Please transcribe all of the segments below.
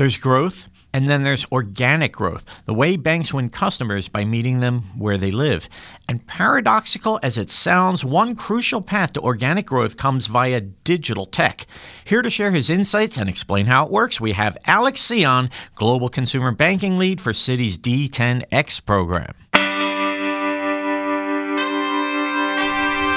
There's growth, and then there's organic growth, the way banks win customers by meeting them where they live. And paradoxical as it sounds, one crucial path to organic growth comes via digital tech. Here to share his insights and explain how it works, we have Alex Sion, Global Consumer Banking Lead for Citi's D10X program.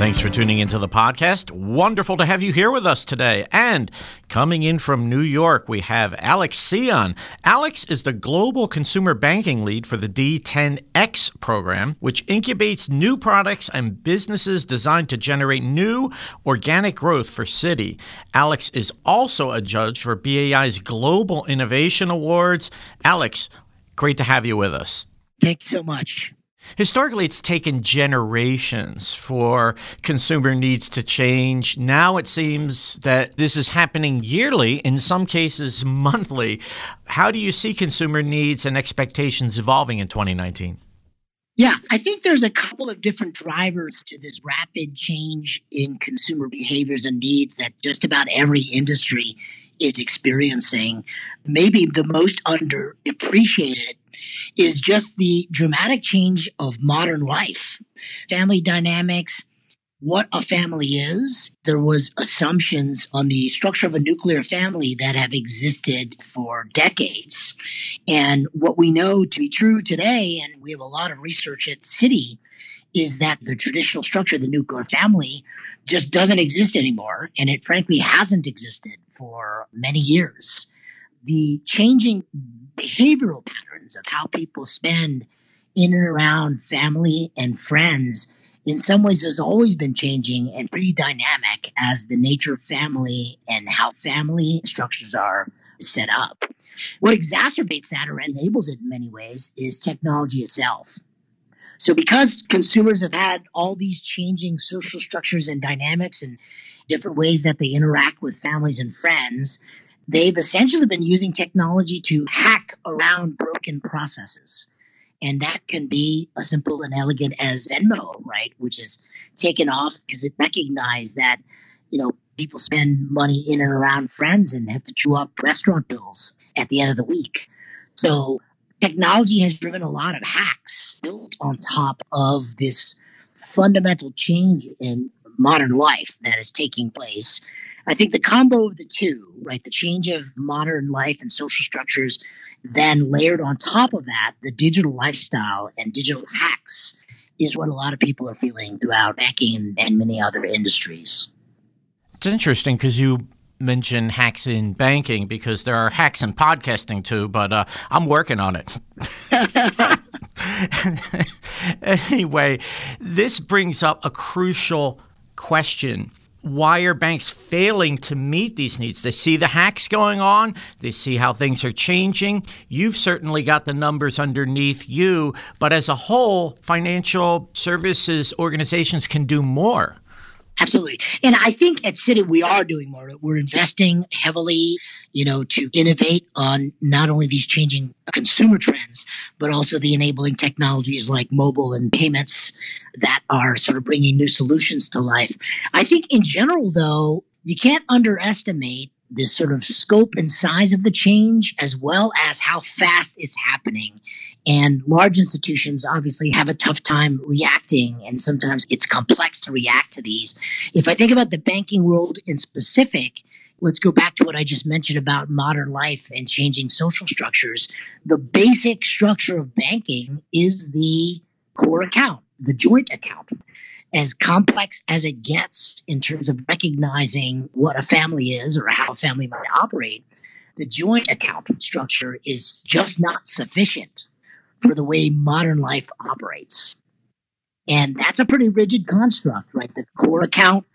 Thanks for tuning into the podcast. Wonderful to have you here with us today. And coming in from New York, we have Alex Sion. Alex is the global consumer banking lead for the D10X program, which incubates new products and businesses designed to generate new organic growth for Citi. Alex is also a judge for BAI's Global Innovation Awards. Alex, great to have you with us. Thank you so much. Historically, it's taken generations for consumer needs to change. Now it seems that this is happening yearly, in some cases monthly. How do you see consumer needs and expectations evolving in 2019? Yeah, I think there's a couple of different drivers to this rapid change in consumer behaviors and needs that just about every industry is experiencing. Maybe the most underappreciated is just the dramatic change of modern life, family dynamics, what a family is. There was assumptions on the structure of a nuclear family that have existed for decades. And what we know to be true today, and we have a lot of research at Citi, is that the traditional structure of the nuclear family just doesn't exist anymore. And it frankly hasn't existed for many years. The changing behavioral patterns of how people spend in and around family and friends in some ways has always been changing and pretty dynamic as the nature of family and how family structures are set up. What exacerbates that or enables it in many ways is technology itself. So because consumers have had all these changing social structures and dynamics and different ways that they interact with families and friends, they've essentially been using technology to hack around broken processes. And that can be as simple and elegant as Venmo, right? Which is taken off because it recognized that, you know, people spend money in and around friends and have to chew up restaurant bills at the end of the week. So technology has driven a lot of hacks built on top of this fundamental change in modern life that is taking place I think the combo of the two, right, the change of modern life and social structures, then layered on top of that, the digital lifestyle and digital hacks is what a lot of people are feeling throughout banking and, and many other industries. It's interesting because you mention hacks in banking because there are hacks in podcasting too, but uh, I'm working on it. anyway, this brings up a crucial question why are banks failing to meet these needs? They see the hacks going on, they see how things are changing. You've certainly got the numbers underneath you, but as a whole, financial services organizations can do more. Absolutely. And I think at Citi, we are doing more. We're investing heavily, you know, to innovate on not only these changing consumer trends, but also the enabling technologies like mobile and payments that are sort of bringing new solutions to life. I think in general, though, you can't underestimate the sort of scope and size of the change as well as how fast it's happening. And large institutions obviously have a tough time reacting, and sometimes it's complex to react to these. If I think about the banking world in specific, let's go back to what I just mentioned about modern life and changing social structures. The basic structure of banking is the core account, the joint account as complex as it gets in terms of recognizing what a family is or how a family might operate, the joint account structure is just not sufficient for the way modern life operates. And that's a pretty rigid construct, right? The core account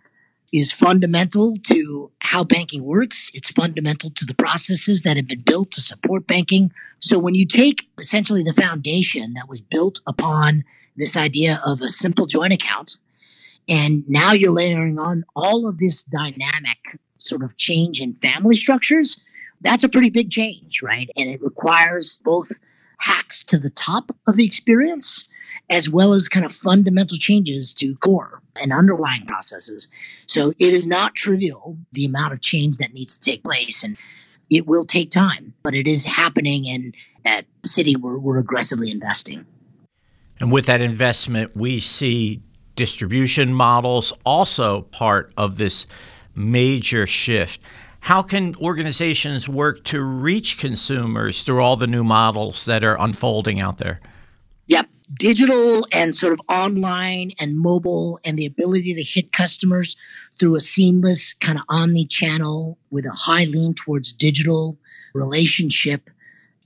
is fundamental to how banking works. It's fundamental to the processes that have been built to support banking. So when you take essentially the foundation that was built upon this idea of a simple joint account And now you're layering on all of this dynamic sort of change in family structures. That's a pretty big change, right? And it requires both hacks to the top of the experience as well as kind of fundamental changes to core and underlying processes. So it is not trivial the amount of change that needs to take place. And it will take time, but it is happening. And at Citi, we're, we're aggressively investing. And with that investment, we see distribution models also part of this major shift. How can organizations work to reach consumers through all the new models that are unfolding out there? Yep. Digital and sort of online and mobile, and the ability to hit customers through a seamless kind of omni channel with a high lean towards digital relationship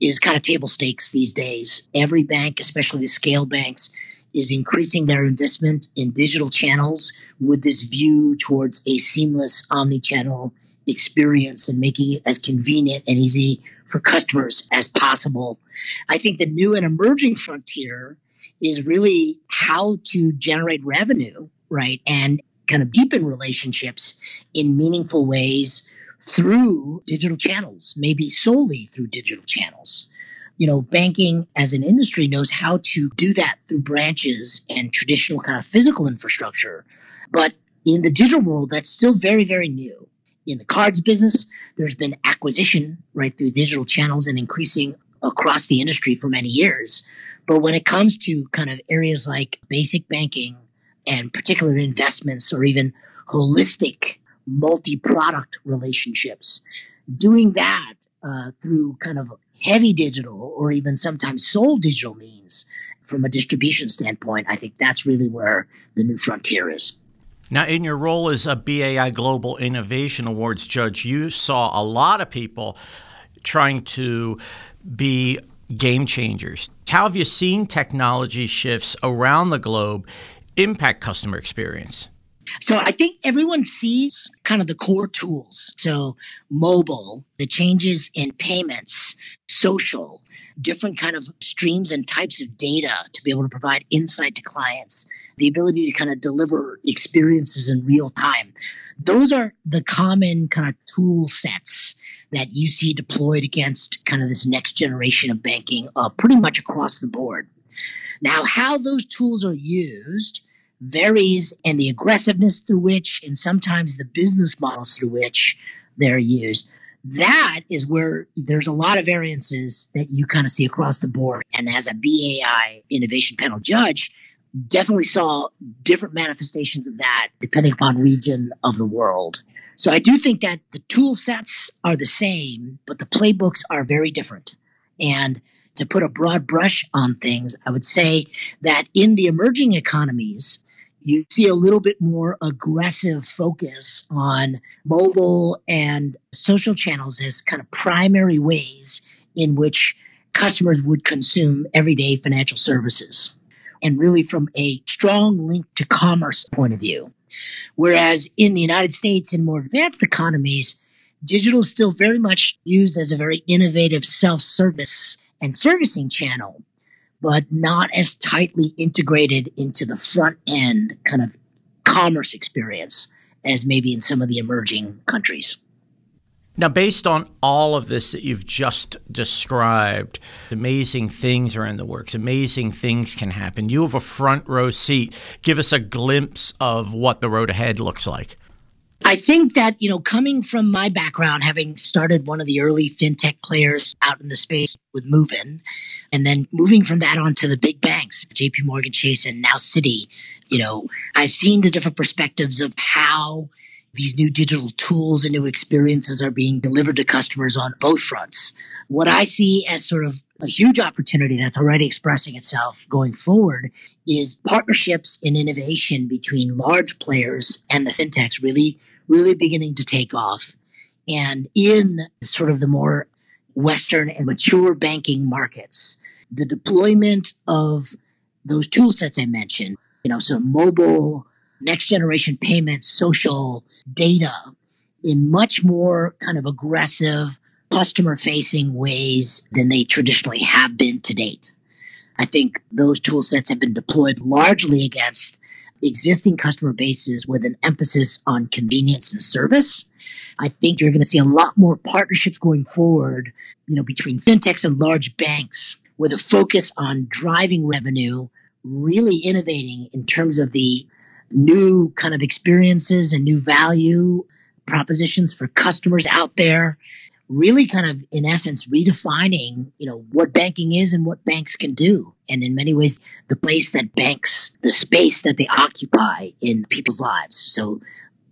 is kind of table stakes these days. Every bank, especially the scale banks, is increasing their investment in digital channels with this view towards a seamless omni-channel experience and making it as convenient and easy for customers as possible. I think the new and emerging frontier is really how to generate revenue, right? And kind of deepen relationships in meaningful ways through digital channels, maybe solely through digital channels. You know, banking as an industry knows how to do that through branches and traditional kind of physical infrastructure. But in the digital world, that's still very, very new. In the cards business, there's been acquisition right through digital channels and increasing across the industry for many years. But when it comes to kind of areas like basic banking and particular investments or even holistic multi-product relationships. Doing that uh, through kind of heavy digital or even sometimes sole digital means from a distribution standpoint, I think that's really where the new frontier is. Now, in your role as a BAI Global Innovation Awards judge, you saw a lot of people trying to be game changers. How have you seen technology shifts around the globe impact customer experience? So I think everyone sees kind of the core tools. So mobile, the changes in payments, social, different kind of streams and types of data to be able to provide insight to clients, the ability to kind of deliver experiences in real time. Those are the common kind of tool sets that you see deployed against kind of this next generation of banking uh, pretty much across the board. Now, how those tools are used varies and the aggressiveness through which, and sometimes the business models through which they're used. That is where there's a lot of variances that you kind of see across the board. And as a BAI innovation panel judge, definitely saw different manifestations of that depending upon region of the world. So I do think that the tool sets are the same, but the playbooks are very different. And to put a broad brush on things, I would say that in the emerging economies, you see a little bit more aggressive focus on mobile and social channels as kind of primary ways in which customers would consume everyday financial services and really from a strong link to commerce point of view. Whereas in the United States and more advanced economies, digital is still very much used as a very innovative self service and servicing channel but not as tightly integrated into the front end kind of commerce experience as maybe in some of the emerging countries. Now, based on all of this that you've just described, amazing things are in the works. Amazing things can happen. You have a front row seat. Give us a glimpse of what the road ahead looks like. I think that, you know, coming from my background, having started one of the early fintech players out in the space with Moven, and then moving from that on to the big banks, JP Morgan Chase and now Citi, you know, I've seen the different perspectives of how these new digital tools and new experiences are being delivered to customers on both fronts. What I see as sort of a huge opportunity that's already expressing itself going forward is partnerships in innovation between large players and the fintechs really, really beginning to take off. And in sort of the more Western and mature banking markets, the deployment of those tool sets I mentioned, you know, so mobile, next generation payments, social data in much more kind of aggressive customer facing ways than they traditionally have been to date. I think those tool sets have been deployed largely against existing customer bases with an emphasis on convenience and service. I think you're going to see a lot more partnerships going forward, you know, between fintechs and large banks with a focus on driving revenue, really innovating in terms of the new kind of experiences and new value propositions for customers out there really kind of in essence redefining you know what banking is and what banks can do and in many ways the place that banks the space that they occupy in people's lives so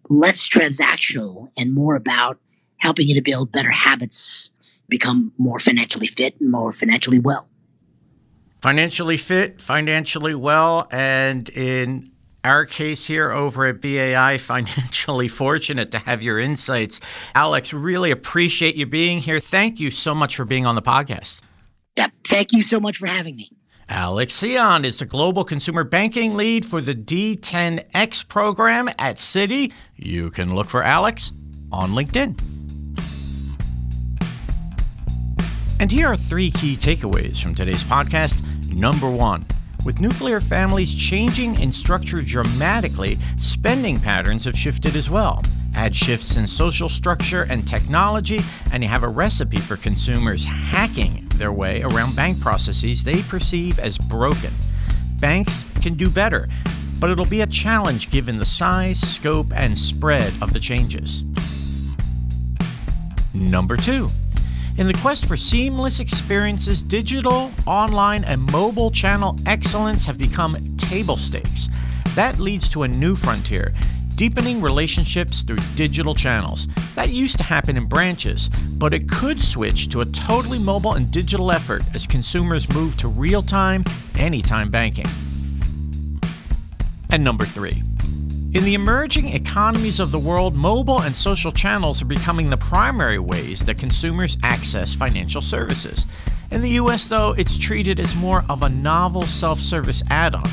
less transactional and more about helping you to build better habits become more financially fit and more financially well financially fit financially well and in our case here over at BAI, financially fortunate to have your insights. Alex, really appreciate you being here. Thank you so much for being on the podcast. Yeah, thank you so much for having me. Alex Sion is the Global Consumer Banking Lead for the D10X program at Citi. You can look for Alex on LinkedIn. And here are three key takeaways from today's podcast. Number one, with nuclear families changing in structure dramatically, spending patterns have shifted as well. Add shifts in social structure and technology, and you have a recipe for consumers hacking their way around bank processes they perceive as broken. Banks can do better, but it'll be a challenge given the size, scope, and spread of the changes. Number two, in the quest for seamless experiences, digital, online, and mobile channel excellence have become table stakes. That leads to a new frontier deepening relationships through digital channels. That used to happen in branches, but it could switch to a totally mobile and digital effort as consumers move to real time, anytime banking. And number three, in the emerging economies of the world, mobile and social channels are becoming the primary ways that consumers access financial services. In the US, though, it's treated as more of a novel self service add on.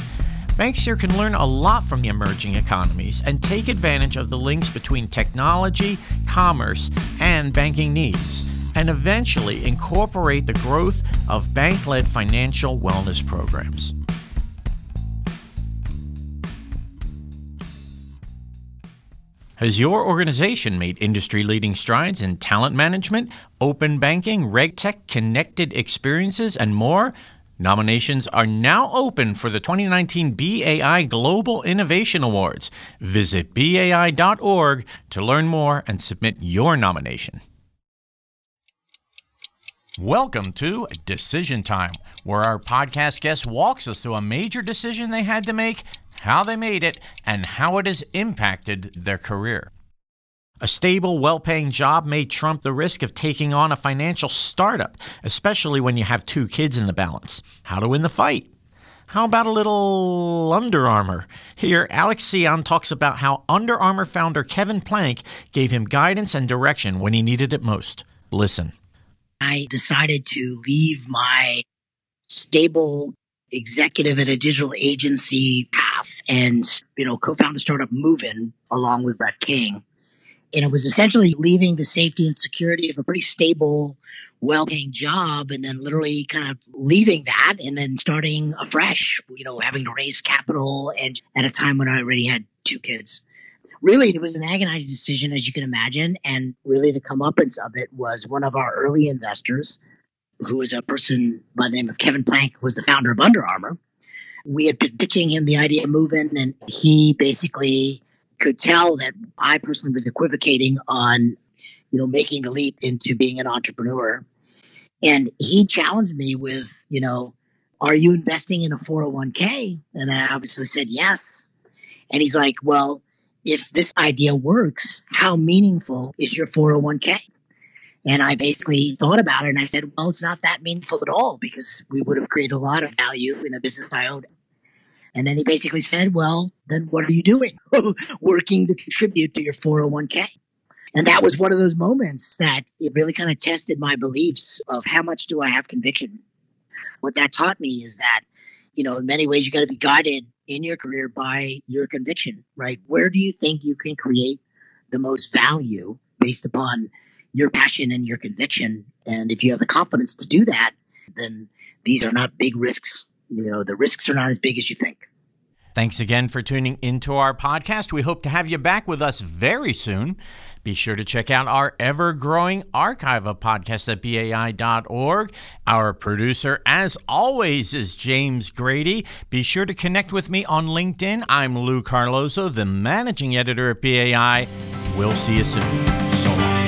Banks here can learn a lot from the emerging economies and take advantage of the links between technology, commerce, and banking needs, and eventually incorporate the growth of bank led financial wellness programs. Has your organization made industry leading strides in talent management, open banking, regtech, connected experiences, and more? Nominations are now open for the 2019 BAI Global Innovation Awards. Visit BAI.org to learn more and submit your nomination. Welcome to Decision Time, where our podcast guest walks us through a major decision they had to make how they made it, and how it has impacted their career. A stable, well paying job may trump the risk of taking on a financial startup, especially when you have two kids in the balance. How to win the fight? How about a little Under Armour? Here, Alex Sion talks about how Under Armour founder Kevin Plank gave him guidance and direction when he needed it most. Listen. I decided to leave my stable executive at a digital agency path and, you know, co-found the startup Moven along with Brett King. And it was essentially leaving the safety and security of a pretty stable, well-paying job and then literally kind of leaving that and then starting afresh, you know, having to raise capital and at a time when I already had two kids. Really, it was an agonizing decision, as you can imagine. And really, the comeuppance of it was one of our early investors, who was a person by the name of Kevin Plank, was the founder of Under Armour. We had been pitching him the idea of Moven, and he basically could tell that I personally was equivocating on, you know, making the leap into being an entrepreneur. And he challenged me with, you know, are you investing in a 401k? And I obviously said yes. And he's like, well, if this idea works, how meaningful is your 401k? And I basically thought about it and I said, well, it's not that meaningful at all because we would have created a lot of value in a business I owned. And then he basically said, well, then what are you doing? Working to contribute to your 401k. And that was one of those moments that it really kind of tested my beliefs of how much do I have conviction. What that taught me is that, you know, in many ways, you got to be guided in your career by your conviction, right? Where do you think you can create the most value based upon your passion and your conviction. And if you have the confidence to do that, then these are not big risks. You know, the risks are not as big as you think. Thanks again for tuning into our podcast. We hope to have you back with us very soon. Be sure to check out our ever growing archive of podcasts at BAI.org. Our producer, as always, is James Grady. Be sure to connect with me on LinkedIn. I'm Lou Carlozo, the managing editor at BAI. We'll see you soon. So long.